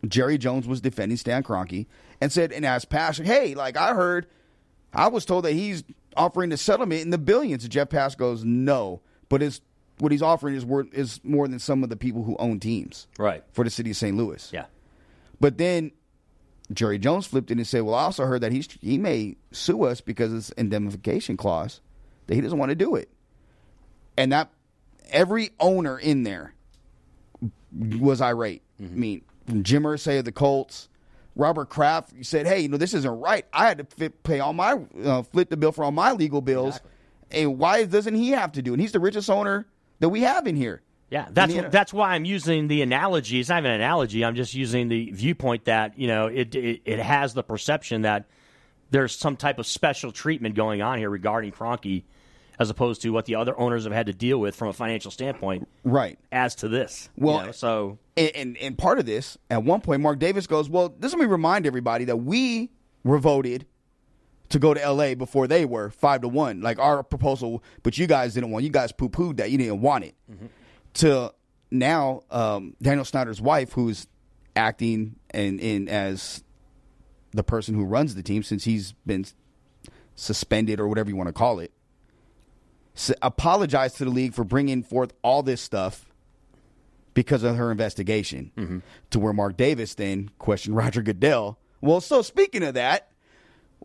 Jerry Jones was defending Stan Kroenke and said and asked Pash, "Hey, like I heard, I was told that he's offering the settlement in the billions. And Jeff Pash goes, "No, but his what he's offering is worth is more than some of the people who own teams Right. for the city of St. Louis." Yeah. But then Jerry Jones flipped it and said, "Well, I also heard that he's he may sue us because it's indemnification clause that he doesn't want to do it." And that every owner in there was irate. I mean, from Jim Irsay of the Colts, Robert Kraft said, "Hey, you know this isn't right. I had to fit, pay all my uh, flip the bill for all my legal bills, and why doesn't he have to do it? And he's the richest owner that we have in here." Yeah, that's that's why I'm using the analogy. It's not even an analogy. I'm just using the viewpoint that you know it it, it has the perception that there's some type of special treatment going on here regarding Kroenke, as opposed to what the other owners have had to deal with from a financial standpoint. Right. As to this, you Well, know, so And, and and part of this, at one point, Mark Davis goes, "Well, this let me remind everybody that we were voted to go to L.A. before they were five to one, like our proposal, but you guys didn't want. You guys poo pooed that. You didn't want it. Mm-hmm. To now, um, Daniel Snyder's wife, who's acting and in as the person who runs the team since he's been suspended or whatever you want to call it, s- apologized to the league for bringing forth all this stuff because of her investigation. To where Mark Davis then questioned Roger Goodell. Well, so speaking of that,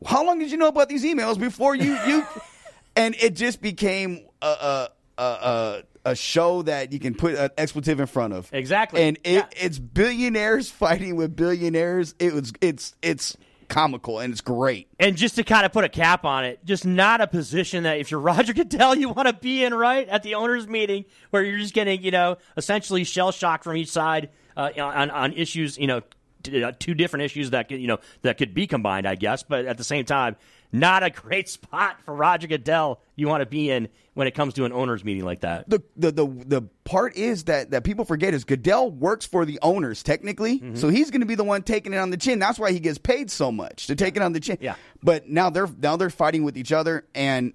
how long did you know about these emails before you you? <laughs> and it just became a a a, a, show that you can put an expletive in front of. Exactly. And it, Yeah. it's billionaires fighting with billionaires. It was it's it's comical and it's great. And just to kind of put a cap on it, just not a position that if you're <laughs> Roger Goodell, you want to be in, right? At the owners' meeting where you're just getting, you know, essentially shell shock from each side uh, on, on issues, you know, uh, two different issues that could, you know, that could be combined, I guess. But at the same time, not a <laughs> great spot for Roger Goodell you want to be in when it comes to an owners' meeting like that. the the the the part is that that people forget is Goodell works for the owners technically, Mm-hmm. so he's going to be the one taking it on the chin. That's why he gets paid so much to take it on the chin. Yeah. But now they're now they're fighting with each other, and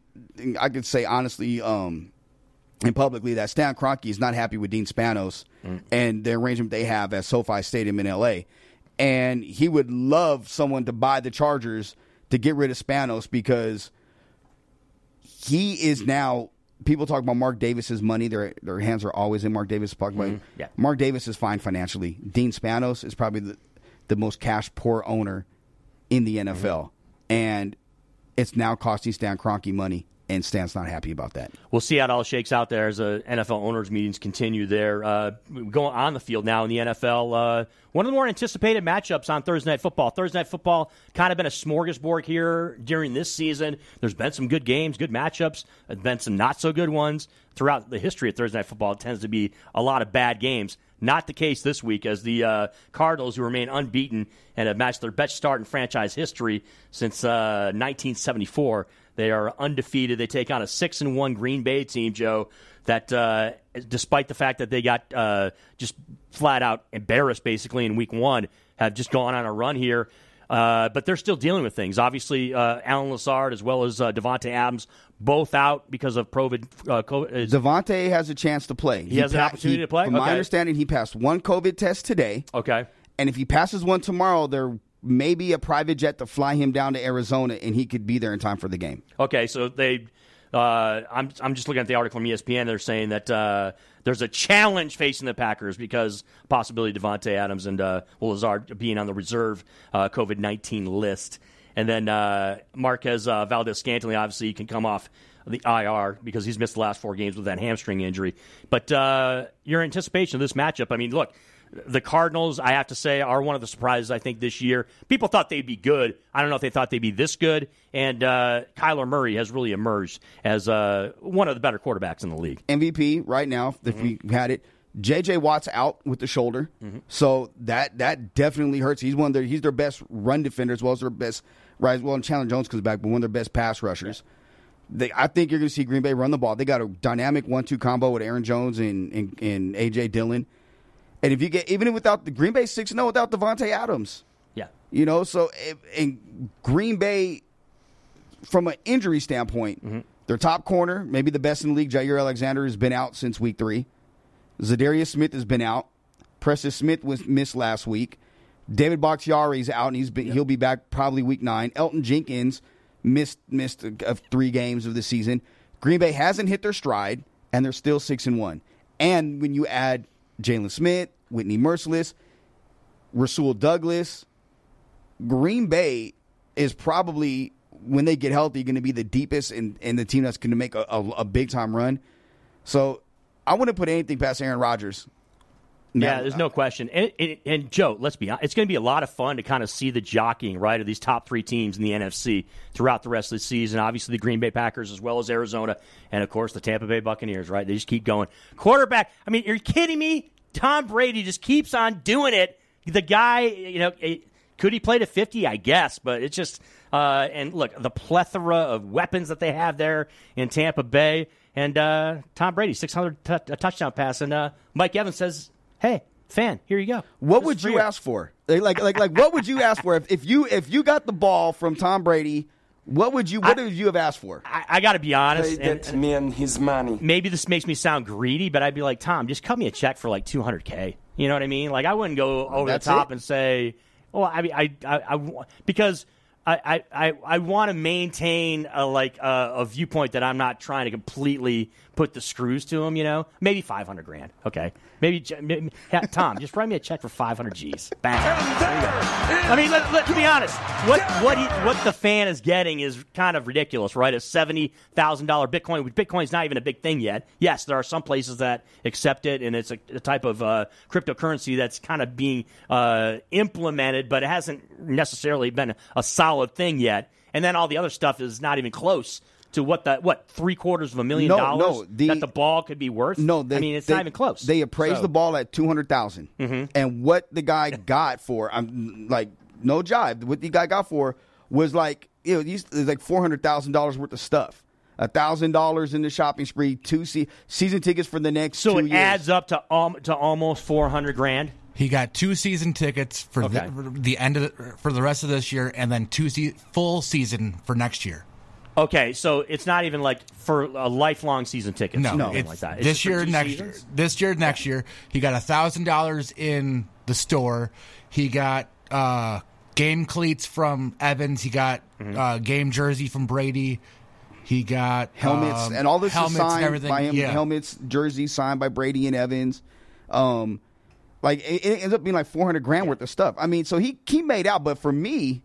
I could say honestly, um, and publicly that Stan Kroenke is not happy with Dean Spanos Mm. and the arrangement they have at SoFi Stadium in L.A. And he would love someone to buy the Chargers to get rid of Spanos because he is now. People talk about Mark Davis's money. Their their hands are always in Mark Davis' pocket. Mm-hmm. Yeah. Mark Davis is fine financially. Dean Spanos is probably the, the most cash poor owner in the NFL, Mm-hmm. and it's now costing Stan Kroenke money, and Stan's not happy about that. We'll see how it all shakes out there as the NFL owners' meetings continue there. Uh, going on the field now in the NFL. Uh, one of the more anticipated matchups on Thursday Night Football. Thursday Night Football kind of been a smorgasbord here during this season. There's been some good games, good matchups. There's been some not so good ones throughout the history of Thursday Night Football. It tends to be a lot of bad games. Not the case this week, as the uh, Cardinals, who remain unbeaten and have matched their best start in franchise history since uh, 1974, they are undefeated. They take on a six and one Green Bay team, Joe. That uh, despite the fact that they got uh, just flat out embarrassed basically in Week One, have just gone on a run here. Uh, but they're still dealing with things. Obviously, uh, Allen Lazard as well as uh, Davante Adams both out because of COVID. Uh, COVID Davante has a chance to play. He, has an opportunity to play? From my understanding, he passed one COVID test today, okay. and if he passes one tomorrow, there may be a private jet to fly him down to Arizona, and he could be there in time for the game. Okay, so they, uh, I'm I'm just looking at the article from ESPN. They're saying that uh, there's a challenge facing the Packers because possibility Davante Adams and uh, Lazard being on the reserve uh, COVID nineteen list, and then uh, Marquez uh, Valdes-Scantling obviously can come off the IR because he's missed the last four games with that hamstring injury. But uh, your anticipation of this matchup, I mean, look. The Cardinals, I have to say, are one of the surprises I think this year. People thought they'd be good. I don't know if they thought they'd be this good. And uh, Kyler Murray has really emerged as uh, one of the better quarterbacks in the league. MVP right now, if we had it. JJ Watt's out with the shoulder, so that that definitely hurts. He's one of their he's their best run defender as well as their best right. Well, and Chandler Jones comes back, but one of their best pass rushers. They, I think you're going to see Green Bay run the ball. They got a dynamic one-two combo with Aaron Jones and, and, and AJ Dillon. And if you get even without the Green Bay six zero oh without Davante Adams, Yeah. you know, so in Green Bay, from an injury standpoint, mm-hmm. their top corner, maybe the best in the league, Jaire Alexander, has been out since week three. Za'Darius Smith has been out. Preston Smith was missed last week. David Bakhtiari's out, and he's been, he'll be back probably week nine. Elgton Jenkins missed missed of three games of the season. Green Bay hasn't hit their stride, and they're still six and one. And when you add Jalen Smith, Whitney Mercilus, Rasul Douglas, Green Bay is probably when they get healthy going to be the deepest and, and the team that's going to make a, a, a big time run. So I wouldn't put anything past Aaron Rodgers. Yeah, there's uh, no question. And, and, and Joe, let's be honest, it's going to be a lot of fun to kind of see the jockeying, right, of these top three teams in the NFC throughout the rest of the season. Obviously, the Green Bay Packers as well as Arizona, and of course the Tampa Bay Buccaneers, right? They just keep going. Quarterback, I mean, you're kidding me? Tom Brady just keeps on doing it. The guy, you know, eh, Could he play to 50? I guess, but it's just uh, and look the plethora of weapons that they have there in Tampa Bay, and uh, Tom Brady 600 t- a touchdown pass, and uh, Mike Evans says, "Hey, fan, here you go." What This would you ask for? Like, like, like, like, what would you ask for if, if you if you got the ball from Tom Brady? What would you what would you have asked for? I, I got to be honest. Play and- man his money. maybe this makes me sound greedy, but I'd be like, Tom, just cut me a check for like 200k. You know what I mean? Like I wouldn't go over the top it? and say, well, I mean, I, I, I because I, I, I, I want to maintain a like a, a viewpoint that I'm not trying to completely put the screws to him. You know, maybe 500 grand. Okay, maybe, maybe yeah, Tom, just write me a check for 500 G's. Bang. There you go. I mean, let, let, to be honest, what what he, what the fan is getting is kind of ridiculous, right? A seventy thousand dollar Bitcoin. which Bitcoin's not even a big thing yet. Yes, there are some places that accept it, and it's a, a type of uh, cryptocurrency that's kind of being uh, implemented, but it hasn't necessarily been a solid thing yet. And then all the other stuff is not even close to what the what three quarters of a million No, dollars no, the- that the ball could be worth. No, they, I mean it's they- not even close. They appraised So- the ball at two and what the guy got for I'm like no jive. What the guy got for was like you know these it's like four hundred thousand dollars worth of stuff. A thousand dollars in the shopping spree, two se- season tickets for the next So two it years. adds up to um, to almost four hundred grand. He got two season tickets for, Okay. the, for the end of the, for the rest of this year, and then two se- full season for next year. Okay, so it's not even like for a lifelong season ticket. No, something it's like that. It's this year, next seasons? year, this year, next year. He got a thousand dollars in the store. He got uh, game cleats from Evans. He got Mm-hmm. uh, game jersey from Brady. He got helmets um, and all this helmets is and signed everything. by him. Yeah. Helmets, jerseys signed by Brady and Evans. Um, like it, it ends up being like four hundred grand worth of stuff. I mean, so he he made out, but for me,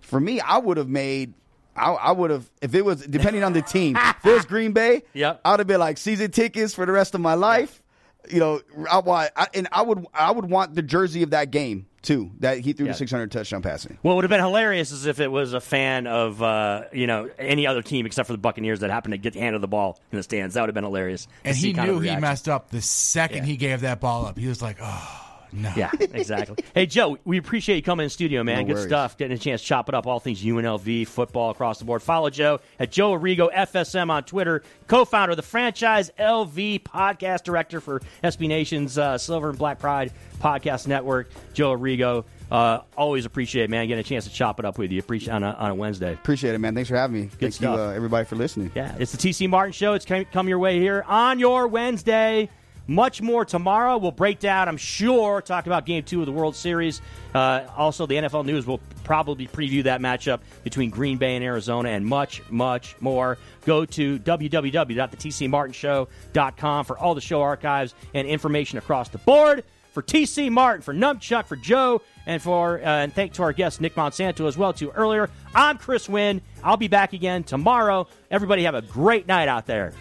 for me, I would have made. I, I would have if it was depending on the team. if it was <laughs> Green Bay, Yep. I would have been like season tickets for the rest of my life. You know, I want I, and I would I would want the jersey of that game too. That he threw Yeah. the six hundred touchdown passing. Well, what would have been hilarious is if it was a fan of uh, you know any other team except for the Buccaneers that happened to get the hand of the ball in the stands. That would have been hilarious. to and he knew he messed up the second Yeah. he gave that ball up. He was like, "Oh no." Yeah, exactly. <laughs> hey, Joe, we appreciate you coming in the studio, man. No Good worries. stuff. Getting a chance to chop it up, all things UNLV, football across the board. Follow Joe at Joe Arrigo FSM on Twitter, co founder of the Franchise LV podcast director for SB Nation's uh, Silver and Black Pride podcast network. Joe Arrigo, uh, always appreciate it, man, getting a chance to chop it up with you appreciate on a, on a Wednesday. Appreciate it, man. Thanks for having me. Thank stuff. you, uh, everybody, for listening. Yeah, it's the TC Martin Show. It's come, come your way here on your Wednesday. Much more tomorrow. We'll break down, I'm sure, talk about game two of the World Series. Uh, also, the NFL News will probably preview that matchup between Green Bay and Arizona and much, much more. Go to www.thetcmartinshow.com for all the show archives and information across the board. For TC Martin, for Numchuck, for Joe, and for uh, and thank to our guest Nick Monsanto as well too earlier. I'm Chris Winn. I'll be back again tomorrow. Everybody have a great night out there.